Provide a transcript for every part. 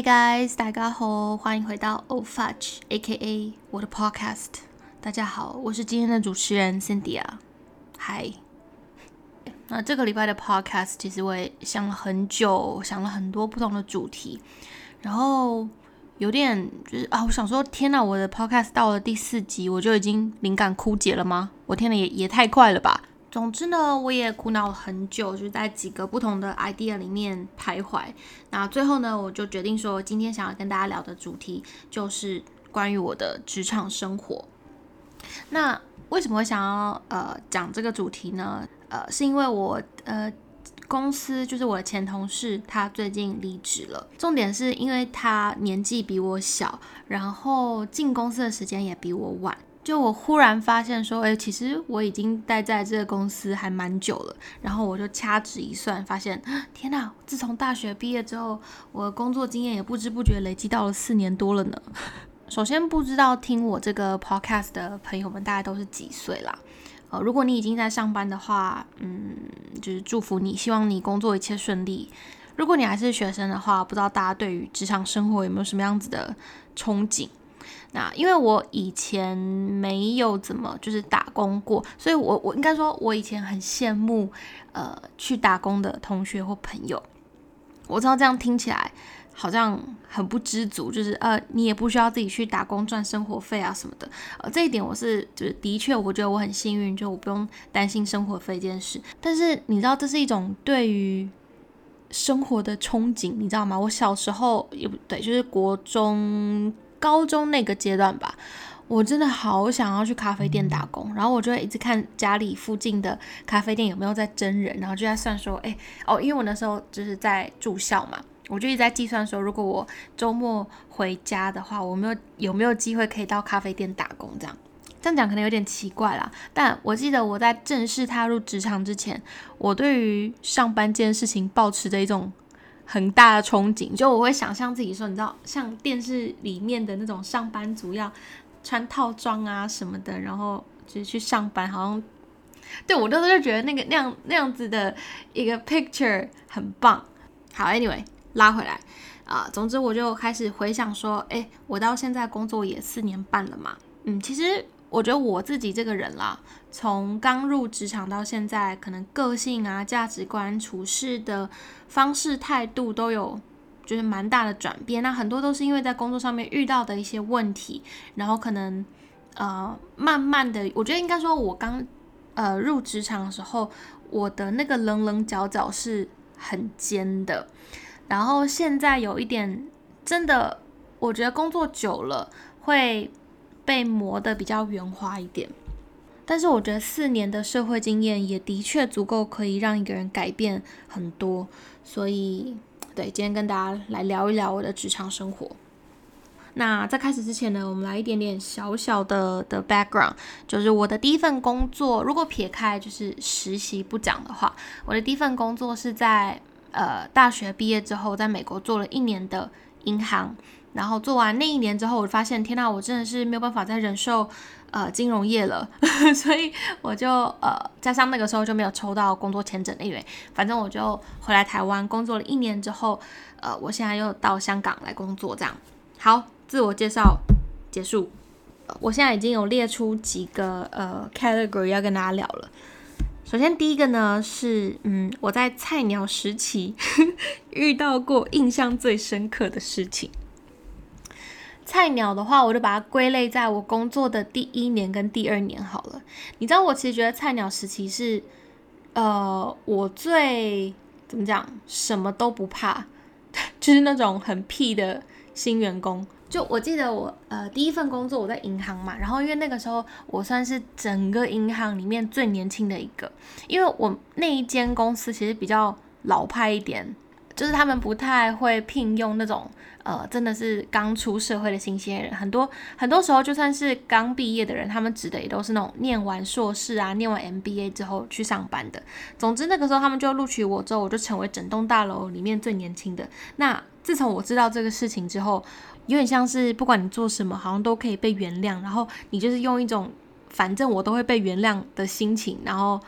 Hey guys，大家好，欢迎回到 Old Fudge，A.K.A 我的 Podcast。大家好，我是今天的主持人 Cynthia。嗨，那这个礼拜的 Podcast 其实我也想了很久，想了很多不同的主题，然后有点就是啊，我想说，天哪，我的 Podcast 到了第四集，我就已经灵感枯竭了吗？我天哪，也也太快了吧！总之呢，我也苦恼很久，就是在几个不同的 idea 里面徘徊。那最后呢，我就决定说，今天想要跟大家聊的主题就是关于我的职场生活。那为什么会想要呃讲这个主题呢？呃，是因为我呃公司就是我的前同事，他最近离职了。重点是因为他年纪比我小，然后进公司的时间也比我晚。就我忽然发现说，哎，其实我已经待在这个公司还蛮久了。然后我就掐指一算，发现，天哪！自从大学毕业之后，我的工作经验也不知不觉累积到了四年多了呢。首先，不知道听我这个 podcast 的朋友们，大概都是几岁啦？呃，如果你已经在上班的话，嗯，就是祝福你，希望你工作一切顺利。如果你还是学生的话，不知道大家对于职场生活有没有什么样子的憧憬？那因为我以前没有怎么就是打工过，所以我我应该说，我以前很羡慕呃去打工的同学或朋友。我知道这样听起来好像很不知足，就是呃你也不需要自己去打工赚生活费啊什么的。呃这一点我是就是的确我觉得我很幸运，就我不用担心生活费这件事。但是你知道这是一种对于生活的憧憬，你知道吗？我小时候也不对，就是国中。高中那个阶段吧，我真的好想要去咖啡店打工，然后我就会一直看家里附近的咖啡店有没有在真人，然后就在算说，哎哦，因为我那时候就是在住校嘛，我就一直在计算说，如果我周末回家的话，我没有有没有机会可以到咖啡店打工？这样这样讲可能有点奇怪啦，但我记得我在正式踏入职场之前，我对于上班这件事情保持着一种。很大的憧憬，就我会想象自己说，你知道，像电视里面的那种上班族要穿套装啊什么的，然后就是去上班，好像对我都是觉得那个那样那样子的一个 picture 很棒。好，anyway，拉回来啊，总之我就开始回想说，哎，我到现在工作也四年半了嘛，嗯，其实。我觉得我自己这个人啦，从刚入职场到现在，可能个性啊、价值观、处事的方式、态度都有就是蛮大的转变。那很多都是因为在工作上面遇到的一些问题，然后可能呃慢慢的，我觉得应该说，我刚呃入职场的时候，我的那个棱棱角角是很尖的，然后现在有一点真的，我觉得工作久了会。被磨得比较圆滑一点，但是我觉得四年的社会经验也的确足够可以让一个人改变很多，所以对今天跟大家来聊一聊我的职场生活。那在开始之前呢，我们来一点点小小的的 background，就是我的第一份工作，如果撇开就是实习不讲的话，我的第一份工作是在呃大学毕业之后，在美国做了一年的银行。然后做完那一年之后，我发现天呐，我真的是没有办法再忍受呃金融业了，所以我就呃加上那个时候就没有抽到工作签证，因为反正我就回来台湾工作了一年之后，呃，我现在又到香港来工作，这样好，自我介绍结束，我现在已经有列出几个呃 category 要跟大家聊了。首先第一个呢是嗯我在菜鸟时期 遇到过印象最深刻的事情。菜鸟的话，我就把它归类在我工作的第一年跟第二年好了。你知道，我其实觉得菜鸟时期是，呃，我最怎么讲，什么都不怕，就是那种很屁的新员工。就我记得我呃第一份工作我在银行嘛，然后因为那个时候我算是整个银行里面最年轻的一个，因为我那一间公司其实比较老派一点。就是他们不太会聘用那种呃，真的是刚出社会的新鲜人，很多很多时候就算是刚毕业的人，他们指的也都是那种念完硕士啊，念完 MBA 之后去上班的。总之那个时候他们就录取我之后，我就成为整栋大楼里面最年轻的。那自从我知道这个事情之后，有点像是不管你做什么，好像都可以被原谅，然后你就是用一种反正我都会被原谅的心情，然后。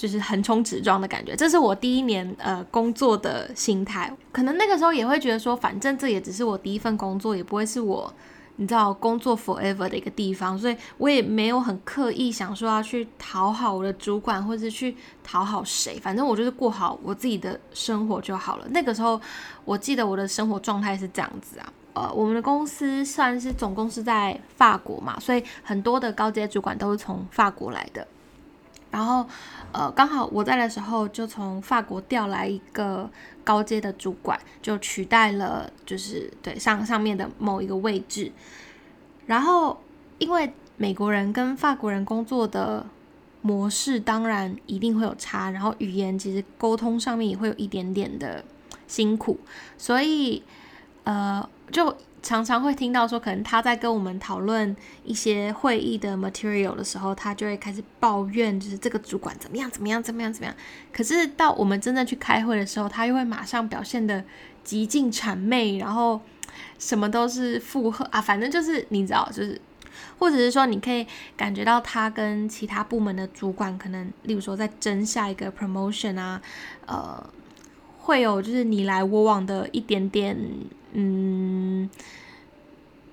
就是横冲直撞的感觉。这是我第一年呃工作的心态，可能那个时候也会觉得说，反正这也只是我第一份工作，也不会是我。你知道工作 forever 的一个地方，所以我也没有很刻意想说要去讨好我的主管，或者去讨好谁，反正我就是过好我自己的生活就好了。那个时候，我记得我的生活状态是这样子啊，呃，我们的公司算是总公司在法国嘛，所以很多的高阶主管都是从法国来的。然后，呃，刚好我在的时候，就从法国调来一个高阶的主管，就取代了，就是对上上面的某一个位置。然后，因为美国人跟法国人工作的模式，当然一定会有差，然后语言其实沟通上面也会有一点点的辛苦，所以，呃，就。常常会听到说，可能他在跟我们讨论一些会议的 material 的时候，他就会开始抱怨，就是这个主管怎么样怎么样怎么样怎么样。可是到我们真正去开会的时候，他又会马上表现的极尽谄媚，然后什么都是附和啊，反正就是你知道，就是或者是说，你可以感觉到他跟其他部门的主管可能，例如说在争下一个 promotion 啊，呃，会有就是你来我往的一点点。嗯，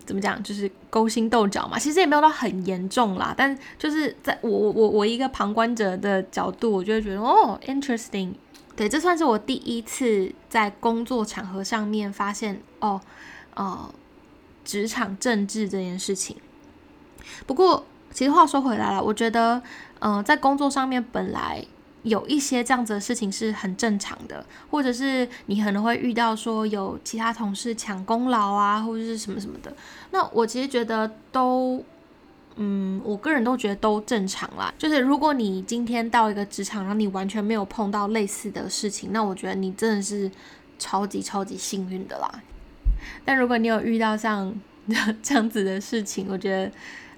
怎么讲？就是勾心斗角嘛。其实也没有到很严重啦，但就是在我我我我一个旁观者的角度，我就会觉得哦，interesting。对，这算是我第一次在工作场合上面发现哦，呃，职场政治这件事情。不过，其实话说回来了，我觉得，嗯，在工作上面本来。有一些这样子的事情是很正常的，或者是你可能会遇到说有其他同事抢功劳啊，或者是什么什么的。那我其实觉得都，嗯，我个人都觉得都正常啦。就是如果你今天到一个职场，然后你完全没有碰到类似的事情，那我觉得你真的是超级超级幸运的啦。但如果你有遇到像 这样子的事情，我觉得，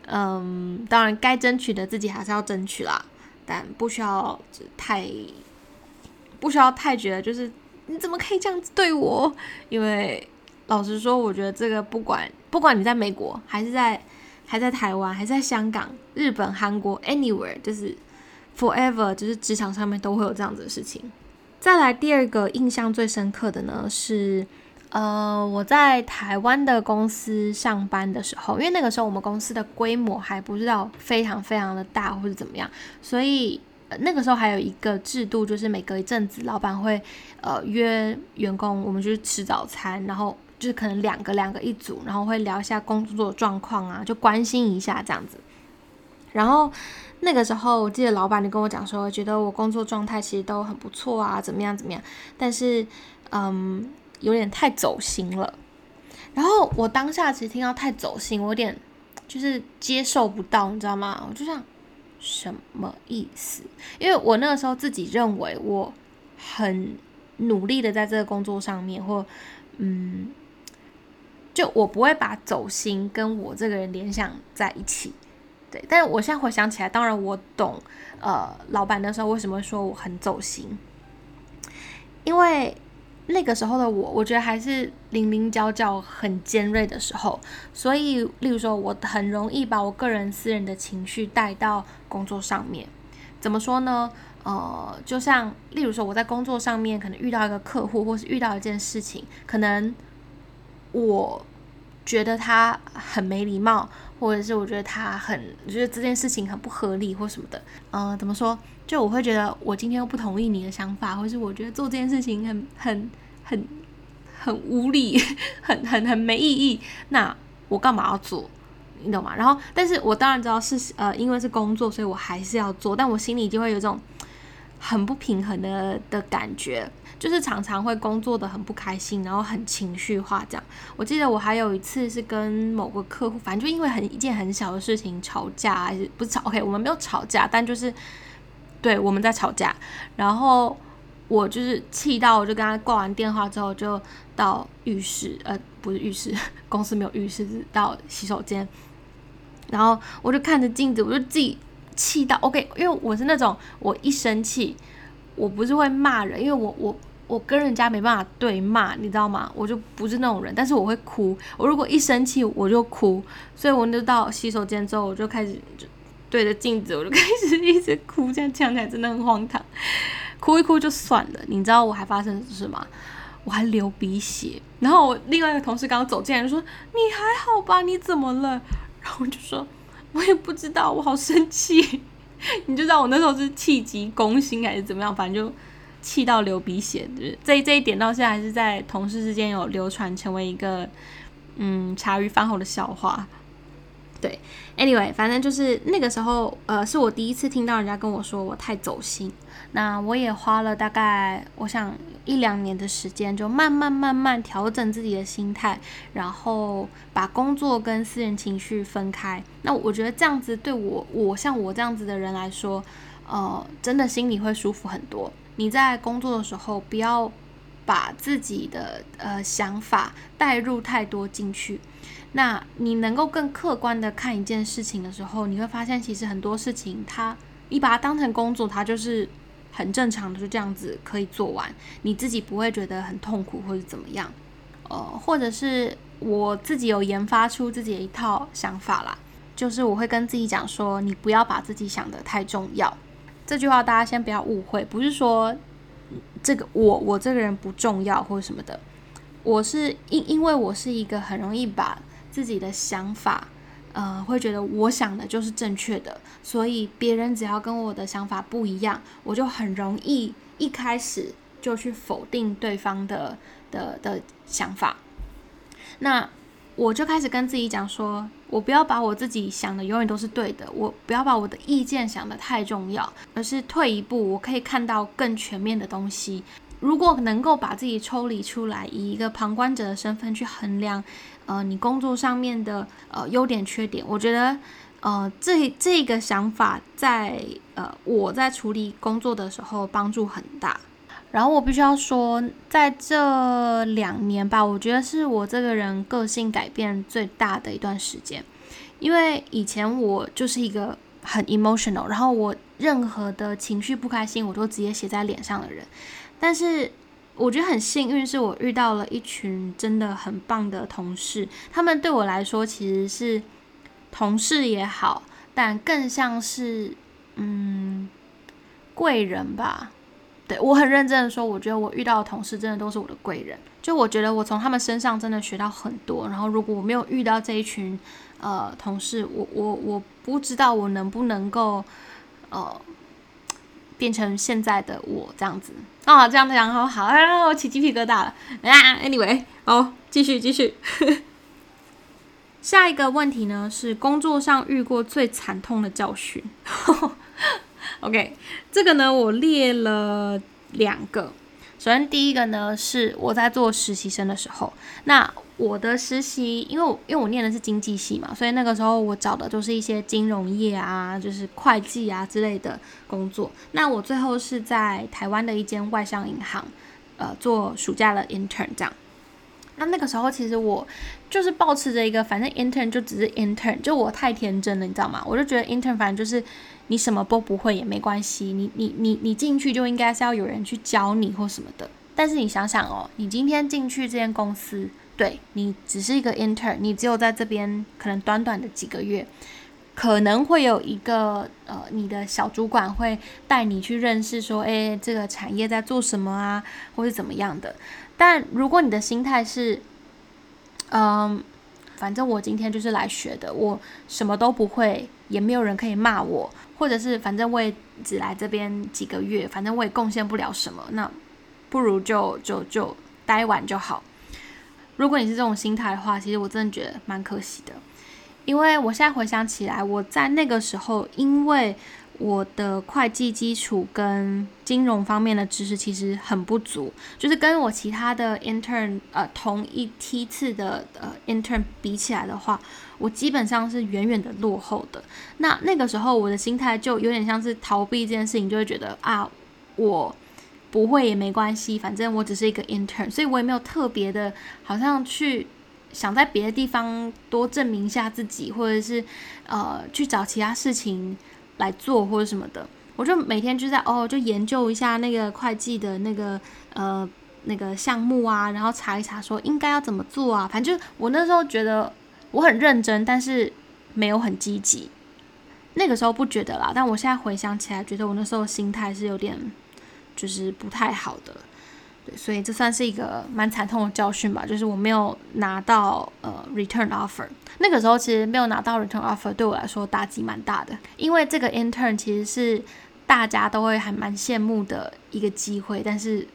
嗯，当然该争取的自己还是要争取啦。但不需要太，不需要太觉得就是你怎么可以这样子对我？因为老实说，我觉得这个不管不管你在美国还是在还在台湾还是在香港、日本、韩国，anywhere 就是 forever 就是职场上面都会有这样子的事情。再来第二个印象最深刻的呢是。呃，我在台湾的公司上班的时候，因为那个时候我们公司的规模还不知道非常非常的大或者怎么样，所以那个时候还有一个制度，就是每隔一阵子，老板会呃约员工，我们去吃早餐，然后就是可能两个两个一组，然后会聊一下工作状况啊，就关心一下这样子。然后那个时候，我记得老板就跟我讲说，觉得我工作状态其实都很不错啊，怎么样怎么样，但是嗯。有点太走心了，然后我当下其实听到太走心，我有点就是接受不到，你知道吗？我就想什么意思？因为我那个时候自己认为我很努力的在这个工作上面，或嗯，就我不会把走心跟我这个人联想在一起，对。但是我现在回想起来，当然我懂，呃，老板那时候为什么说我很走心，因为。那个时候的我，我觉得还是零零角角很尖锐的时候，所以，例如说，我很容易把我个人私人的情绪带到工作上面。怎么说呢？呃，就像例如说，我在工作上面可能遇到一个客户，或是遇到一件事情，可能我觉得他很没礼貌，或者是我觉得他很觉得这件事情很不合理或什么的。呃，怎么说？就我会觉得，我今天又不同意你的想法，或是我觉得做这件事情很很很很无理，很很很没意义，那我干嘛要做？你懂吗？然后，但是我当然知道是呃，因为是工作，所以我还是要做，但我心里就会有这种很不平衡的的感觉，就是常常会工作的很不开心，然后很情绪化这样。我记得我还有一次是跟某个客户，反正就因为很一件很小的事情吵架，还是不是吵？OK，我们没有吵架，但就是。对，我们在吵架，然后我就是气到，我就跟他挂完电话之后，就到浴室，呃，不是浴室，公司没有浴室，到洗手间，然后我就看着镜子，我就自己气到，OK，因为我是那种我一生气，我不是会骂人，因为我我我跟人家没办法对骂，你知道吗？我就不是那种人，但是我会哭，我如果一生气我就哭，所以我就到洗手间之后，我就开始就对着镜子，我就开始一直哭，这样讲起来真的很荒唐。哭一哭就算了，你知道我还发生什么？我还流鼻血。然后我另外一个同事刚刚走进来就说：“你还好吧？你怎么了？” 然后我就说：“我也不知道，我好生气。”你就知道我那时候是气急攻心还是怎么样，反正就气到流鼻血。这这一点到现在还是在同事之间有流传，成为一个嗯茶余饭后的笑话。对，anyway，反正就是那个时候，呃，是我第一次听到人家跟我说我太走心。那我也花了大概，我想一两年的时间，就慢慢慢慢调整自己的心态，然后把工作跟私人情绪分开。那我觉得这样子对我，我像我这样子的人来说，呃，真的心里会舒服很多。你在工作的时候，不要把自己的呃想法带入太多进去。那你能够更客观的看一件事情的时候，你会发现其实很多事情，它你把它当成工作，它就是很正常的，就这样子可以做完，你自己不会觉得很痛苦或者怎么样。呃，或者是我自己有研发出自己的一套想法啦，就是我会跟自己讲说，你不要把自己想的太重要。这句话大家先不要误会，不是说这个我我这个人不重要或者什么的，我是因因为我是一个很容易把自己的想法，呃，会觉得我想的就是正确的，所以别人只要跟我的想法不一样，我就很容易一开始就去否定对方的的的想法。那我就开始跟自己讲说，我不要把我自己想的永远都是对的，我不要把我的意见想的太重要，而是退一步，我可以看到更全面的东西。如果能够把自己抽离出来，以一个旁观者的身份去衡量。呃，你工作上面的呃优点缺点，我觉得呃这这个想法在呃我在处理工作的时候帮助很大。然后我必须要说，在这两年吧，我觉得是我这个人个性改变最大的一段时间。因为以前我就是一个很 emotional，然后我任何的情绪不开心，我都直接写在脸上的人，但是。我觉得很幸运，是我遇到了一群真的很棒的同事。他们对我来说其实是同事也好，但更像是嗯贵人吧。对我很认真的说，我觉得我遇到的同事真的都是我的贵人。就我觉得我从他们身上真的学到很多。然后如果我没有遇到这一群呃同事，我我我不知道我能不能够呃。变成现在的我这样子哦，这样讲好好啊，我起鸡皮疙瘩了啊。Anyway，好，继续继续。下一个问题呢是工作上遇过最惨痛的教训。OK，这个呢我列了两个。首先第一个呢是我在做实习生的时候，那。我的实习，因为我因为我念的是经济系嘛，所以那个时候我找的都是一些金融业啊，就是会计啊之类的工作。那我最后是在台湾的一间外商银行，呃，做暑假的 intern 这样。那那个时候其实我就是保持着一个，反正 intern 就只是 intern，就我太天真了，你知道吗？我就觉得 intern 反正就是你什么都不会也没关系，你你你你进去就应该是要有人去教你或什么的。但是你想想哦，你今天进去这间公司。对你只是一个 intern，你只有在这边可能短短的几个月，可能会有一个呃，你的小主管会带你去认识，说，哎，这个产业在做什么啊，或是怎么样的。但如果你的心态是，嗯，反正我今天就是来学的，我什么都不会，也没有人可以骂我，或者是反正我也只来这边几个月，反正我也贡献不了什么，那不如就就就待完就好。如果你是这种心态的话，其实我真的觉得蛮可惜的，因为我现在回想起来，我在那个时候，因为我的会计基础跟金融方面的知识其实很不足，就是跟我其他的 intern 呃同一梯次的呃 intern 比起来的话，我基本上是远远的落后的。那那个时候我的心态就有点像是逃避这件事情，就会觉得啊我。不会也没关系，反正我只是一个 intern，所以我也没有特别的，好像去想在别的地方多证明一下自己，或者是呃去找其他事情来做或者什么的。我就每天就在哦，就研究一下那个会计的那个呃那个项目啊，然后查一查说应该要怎么做啊。反正就我那时候觉得我很认真，但是没有很积极。那个时候不觉得啦，但我现在回想起来，觉得我那时候心态是有点就是不太好的。所以这算是一个蛮惨痛的教训吧，就是我没有拿到呃 return offer。那个时候其实没有拿到 return offer，对我来说打击蛮大的，因为这个 intern 其实是大家都会还蛮羡慕的一个机会，但是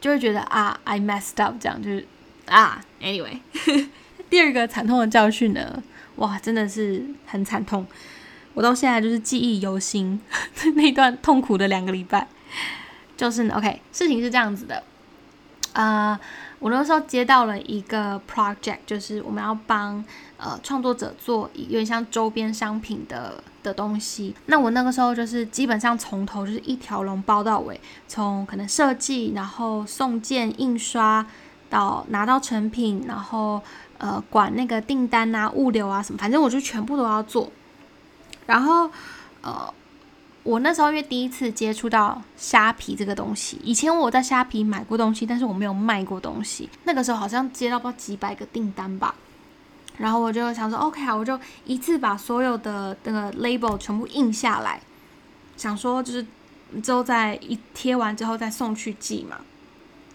就会觉得啊，I messed up，这样就是啊，anyway。第二个惨痛的教训呢，哇，真的是很惨痛，我到现在就是记忆犹新 那段痛苦的两个礼拜。就是，OK，事情是这样子的。呃，我那时候接到了一个 project，就是我们要帮呃创作者做有点像周边商品的的东西。那我那个时候就是基本上从头就是一条龙包到尾，从可能设计，然后送件、印刷到拿到成品，然后呃管那个订单啊、物流啊什么，反正我就全部都要做。然后呃。我那时候因为第一次接触到虾皮这个东西，以前我在虾皮买过东西，但是我没有卖过东西。那个时候好像接到不知道几百个订单吧，然后我就想说，OK 啊，我就一次把所有的那个 label 全部印下来，想说就是之后再一贴完之后再送去寄嘛。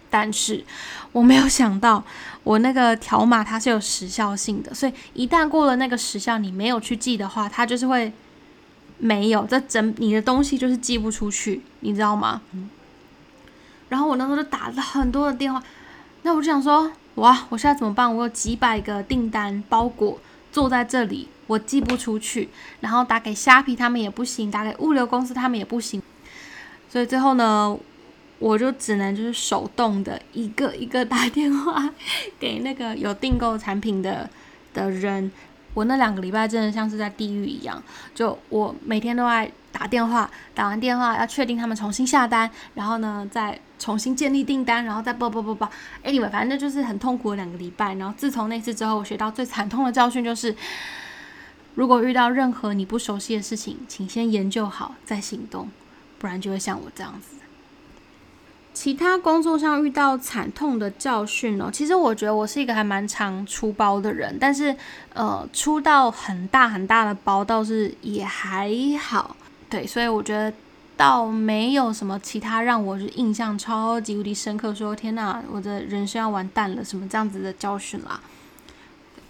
但是我没有想到，我那个条码它是有时效性的，所以一旦过了那个时效，你没有去寄的话，它就是会。没有，这整你的东西就是寄不出去，你知道吗？嗯然后我那时候就打了很多的电话，那我就想说，哇，我现在怎么办？我有几百个订单包裹坐在这里，我寄不出去，然后打给虾皮他们也不行，打给物流公司他们也不行，所以最后呢，我就只能就是手动的一个一个打电话给那个有订购产品的的人。我那两个礼拜真的像是在地狱一样，就我每天都在打电话，打完电话要确定他们重新下单，然后呢再重新建立订单，然后再不不不不，anyway，反正就是很痛苦的两个礼拜。然后自从那次之后，我学到最惨痛的教训就是，如果遇到任何你不熟悉的事情，请先研究好再行动，不然就会像我这样子。其他工作上遇到惨痛的教训哦，其实我觉得我是一个还蛮常出包的人，但是呃，出到很大很大的包倒是也还好，对，所以我觉得倒没有什么其他让我是印象超级无敌深刻，说天哪，我的人生要完蛋了什么这样子的教训啦。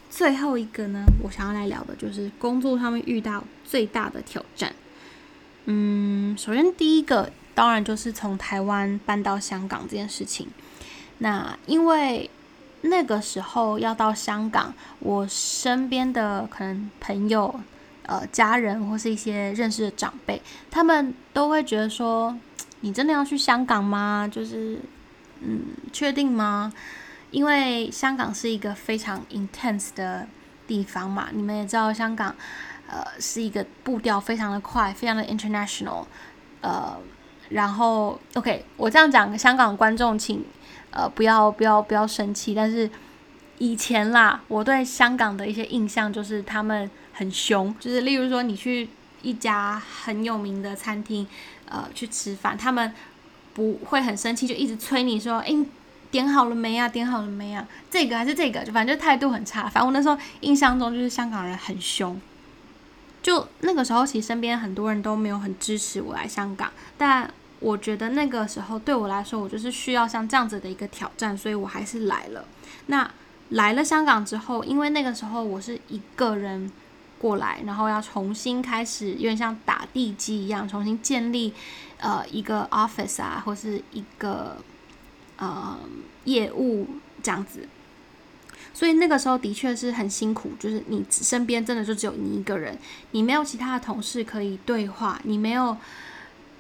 最后一个呢，我想要来聊的就是工作上面遇到最大的挑战。嗯，首先第一个。当然，就是从台湾搬到香港这件事情。那因为那个时候要到香港，我身边的可能朋友、呃家人或是一些认识的长辈，他们都会觉得说：“你真的要去香港吗？就是嗯，确定吗？因为香港是一个非常 intense 的地方嘛。你们也知道，香港呃是一个步调非常的快，非常的 international，呃。”然后，OK，我这样讲，香港观众请呃不要不要不要生气。但是以前啦，我对香港的一些印象就是他们很凶，就是例如说你去一家很有名的餐厅，呃，去吃饭，他们不会很生气，就一直催你说，哎，点好了没呀？点好了没呀？这个还是这个，就反正态度很差。反正我那时候印象中就是香港人很凶。就那个时候，其实身边很多人都没有很支持我来香港，但我觉得那个时候对我来说，我就是需要像这样子的一个挑战，所以我还是来了。那来了香港之后，因为那个时候我是一个人过来，然后要重新开始，有点像打地基一样，重新建立呃一个 office 啊，或是一个呃业务这样子。所以那个时候的确是很辛苦，就是你身边真的就只有你一个人，你没有其他的同事可以对话，你没有，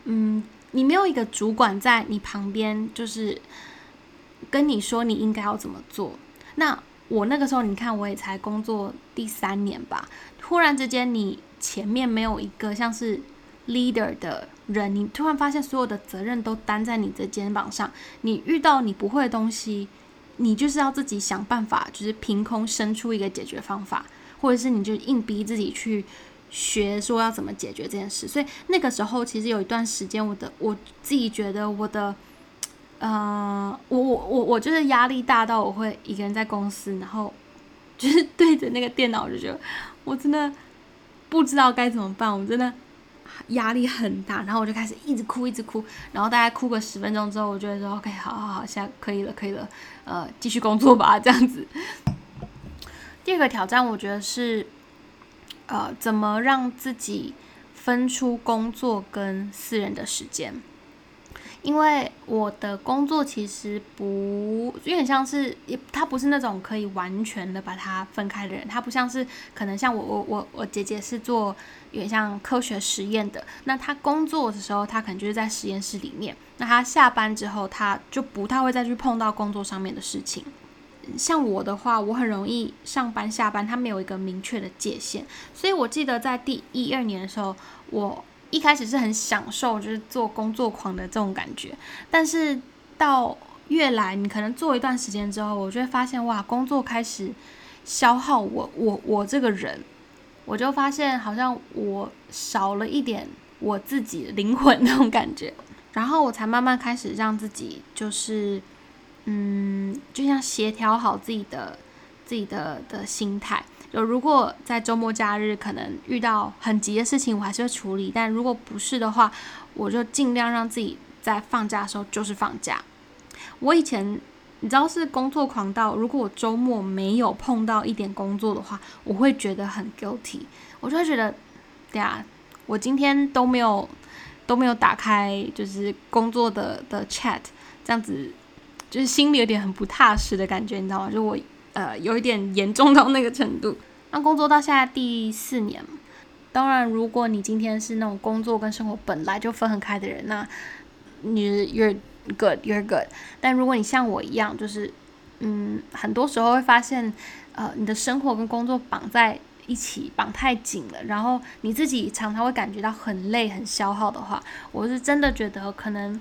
嗯，你没有一个主管在你旁边，就是跟你说你应该要怎么做。那我那个时候，你看我也才工作第三年吧，忽然之间你前面没有一个像是 leader 的人，你突然发现所有的责任都担在你的肩膀上，你遇到你不会的东西。你就是要自己想办法，就是凭空生出一个解决方法，或者是你就硬逼自己去学，说要怎么解决这件事。所以那个时候其实有一段时间，我的我自己觉得我的，呃，我我我我就是压力大到我会一个人在公司，然后就是对着那个电脑就觉得我真的不知道该怎么办，我真的压力很大，然后我就开始一直哭，一直哭，然后大概哭个十分钟之后，我就会说 OK，好好好，现在可以了，可以了，呃，继续工作吧，这样子。第二个挑战，我觉得是，呃，怎么让自己分出工作跟私人的时间。因为我的工作其实不有点像是，也他不是那种可以完全的把它分开的人，他不像是可能像我我我我姐姐是做有点像科学实验的，那他工作的时候他可能就是在实验室里面，那他下班之后他就不太会再去碰到工作上面的事情。像我的话，我很容易上班下班，他没有一个明确的界限，所以我记得在第一二年的时候，我。一开始是很享受，就是做工作狂的这种感觉，但是到越来你可能做一段时间之后，我就会发现哇，工作开始消耗我，我我这个人，我就发现好像我少了一点我自己灵魂那种感觉，然后我才慢慢开始让自己就是，嗯，就像协调好自己的自己的的心态。就如果在周末假日可能遇到很急的事情，我还是会处理；但如果不是的话，我就尽量让自己在放假的时候就是放假。我以前你知道是工作狂到，如果我周末没有碰到一点工作的话，我会觉得很 guilty，我就会觉得，对啊，我今天都没有都没有打开就是工作的的 chat，这样子就是心里有点很不踏实的感觉，你知道吗？就我。呃，有一点严重到那个程度。那工作到现在第四年，当然，如果你今天是那种工作跟生活本来就分很开的人，那你 you're good, you're good。但如果你像我一样，就是嗯，很多时候会发现，呃，你的生活跟工作绑在一起，绑太紧了，然后你自己常常会感觉到很累、很消耗的话，我是真的觉得可能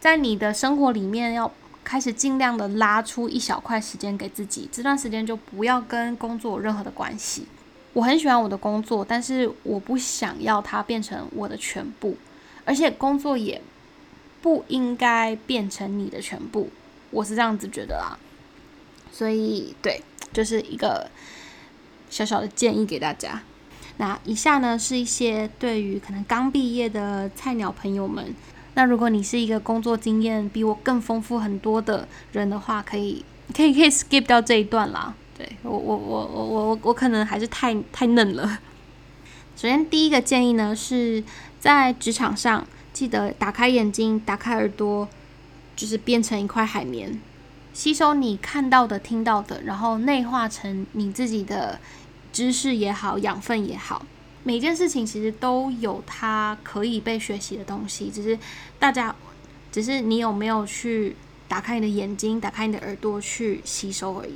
在你的生活里面要。开始尽量的拉出一小块时间给自己，这段时间就不要跟工作有任何的关系。我很喜欢我的工作，但是我不想要它变成我的全部，而且工作也不应该变成你的全部。我是这样子觉得啦。所以，对，就是一个小小的建议给大家。那以下呢，是一些对于可能刚毕业的菜鸟朋友们。那如果你是一个工作经验比我更丰富很多的人的话，可以可以可以 skip 掉这一段啦。对我我我我我我可能还是太太嫩了。首先第一个建议呢，是在职场上记得打开眼睛，打开耳朵，就是变成一块海绵，吸收你看到的、听到的，然后内化成你自己的知识也好，养分也好。每件事情其实都有它可以被学习的东西，只是大家，只是你有没有去打开你的眼睛，打开你的耳朵去吸收而已。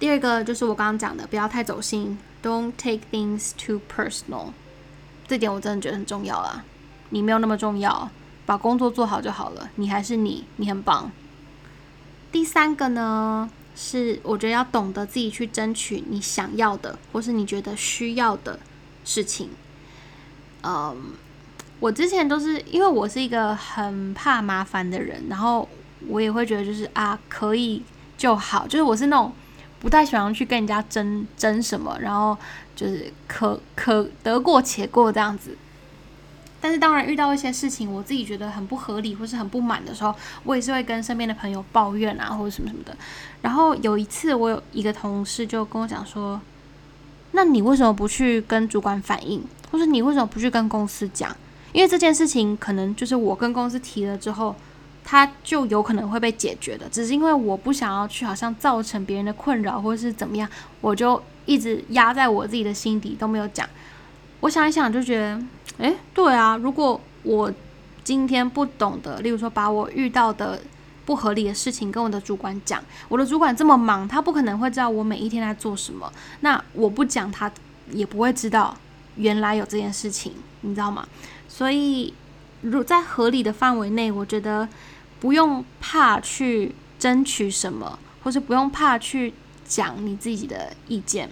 第二个就是我刚刚讲的，不要太走心，Don't take things too personal。这点我真的觉得很重要啊。你没有那么重要，把工作做好就好了。你还是你，你很棒。第三个呢，是我觉得要懂得自己去争取你想要的，或是你觉得需要的。事情，嗯，我之前都是因为我是一个很怕麻烦的人，然后我也会觉得就是啊，可以就好，就是我是那种不太喜欢去跟人家争争什么，然后就是可可得过且过这样子。但是当然遇到一些事情，我自己觉得很不合理或是很不满的时候，我也是会跟身边的朋友抱怨啊，或者什么什么的。然后有一次，我有一个同事就跟我讲说。那你为什么不去跟主管反映，或是你为什么不去跟公司讲？因为这件事情可能就是我跟公司提了之后，他就有可能会被解决的。只是因为我不想要去，好像造成别人的困扰，或者是怎么样，我就一直压在我自己的心底都没有讲。我想一想，就觉得，诶，对啊，如果我今天不懂得，例如说把我遇到的。不合理的事情跟我的主管讲，我的主管这么忙，他不可能会知道我每一天在做什么。那我不讲，他也不会知道原来有这件事情，你知道吗？所以，如在合理的范围内，我觉得不用怕去争取什么，或是不用怕去讲你自己的意见，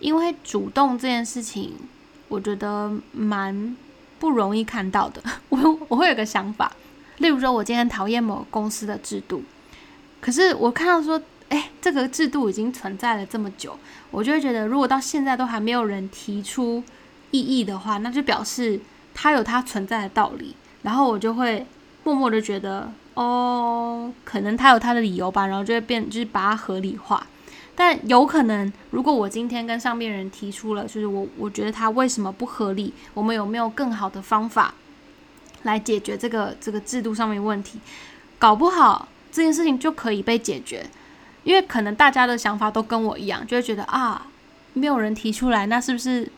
因为主动这件事情，我觉得蛮不容易看到的。我 我会有个想法。例如说，我今天讨厌某公司的制度，可是我看到说，哎，这个制度已经存在了这么久，我就会觉得，如果到现在都还没有人提出异议的话，那就表示它有它存在的道理。然后我就会默默的觉得，哦，可能它有它的理由吧，然后就会变，就是把它合理化。但有可能，如果我今天跟上面人提出了，就是我我觉得它为什么不合理，我们有没有更好的方法来解决这个这个制度上面问题？搞不好这件事情就可以被解决，因为可能大家的想法都跟我一样，就会觉得啊，没有人提出来，那是不是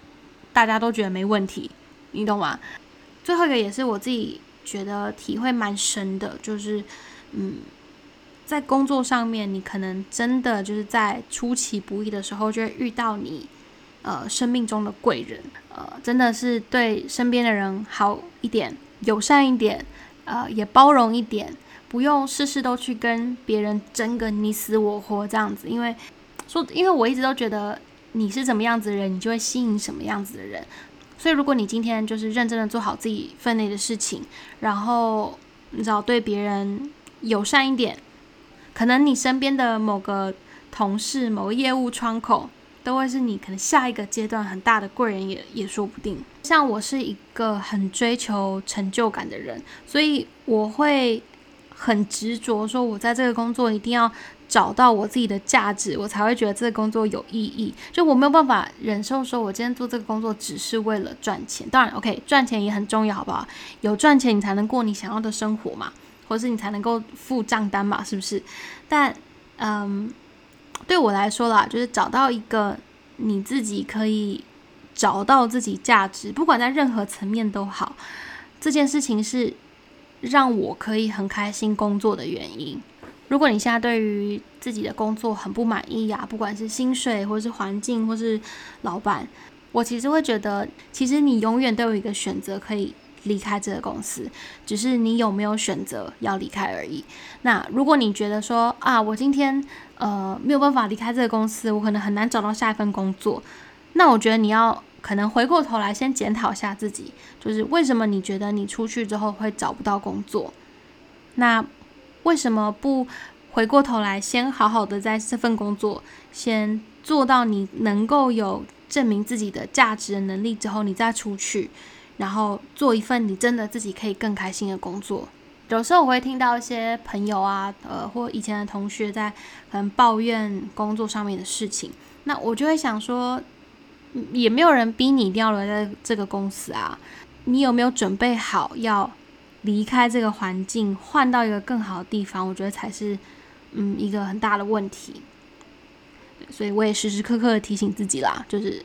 大家都觉得没问题？你懂吗？最后一个也是我自己觉得体会蛮深的，就是嗯。在工作上面，你可能真的就是在出其不意的时候，就会遇到你，呃，生命中的贵人，呃，真的是对身边的人好一点，友善一点，呃，也包容一点，不用事事都去跟别人争个你死我活这样子。因为说，因为我一直都觉得你是怎么样子的人，你就会吸引什么样子的人。所以，如果你今天就是认真的做好自己分内的事情，然后你知道对别人友善一点。可能你身边的某个同事、某个业务窗口，都会是你可能下一个阶段很大的贵人，也也说不定。像我是一个很追求成就感的人，所以我会很执着，说我在这个工作一定要找到我自己的价值，我才会觉得这个工作有意义。就我没有办法忍受说，我今天做这个工作只是为了赚钱。当然，OK，赚钱也很重要，好不好？有赚钱，你才能过你想要的生活嘛。或是你才能够付账单嘛，是不是？但，嗯，对我来说啦，就是找到一个你自己可以找到自己价值，不管在任何层面都好，这件事情是让我可以很开心工作的原因。如果你现在对于自己的工作很不满意呀，不管是薪水，或是环境，或是老板，我其实会觉得，其实你永远都有一个选择可以。离开这个公司，只是你有没有选择要离开而已。那如果你觉得说啊，我今天呃没有办法离开这个公司，我可能很难找到下一份工作，那我觉得你要可能回过头来先检讨一下自己，就是为什么你觉得你出去之后会找不到工作？那为什么不回过头来先好好的在这份工作先做到你能够有证明自己的价值的能力之后，你再出去？然后做一份你真的自己可以更开心的工作。有时候我会听到一些朋友啊，呃，或以前的同学在可能抱怨工作上面的事情，那我就会想说，也没有人逼你一定要留在这个公司啊。你有没有准备好要离开这个环境，换到一个更好的地方？我觉得才是嗯一个很大的问题。所以我也时时刻刻的提醒自己啦，就是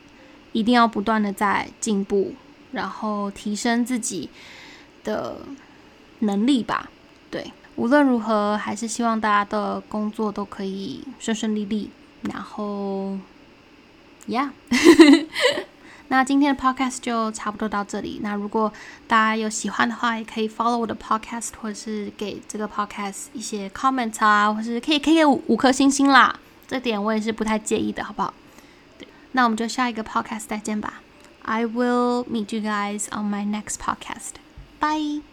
一定要不断的在进步。然后提升自己的能力吧，对，无论如何，还是希望大家的工作都可以顺顺利利。然后，Yeah，那今天的 Podcast 就差不多到这里。那如果大家有喜欢的话，也可以 follow 我的 Podcast，或者是给这个 Podcast 一些 comment 啊，或是可以可以给五五颗星星啦，这点我也是不太介意的，好不好？对，那我们就下一个 Podcast 再见吧。I will meet you guys on my next podcast. Bye.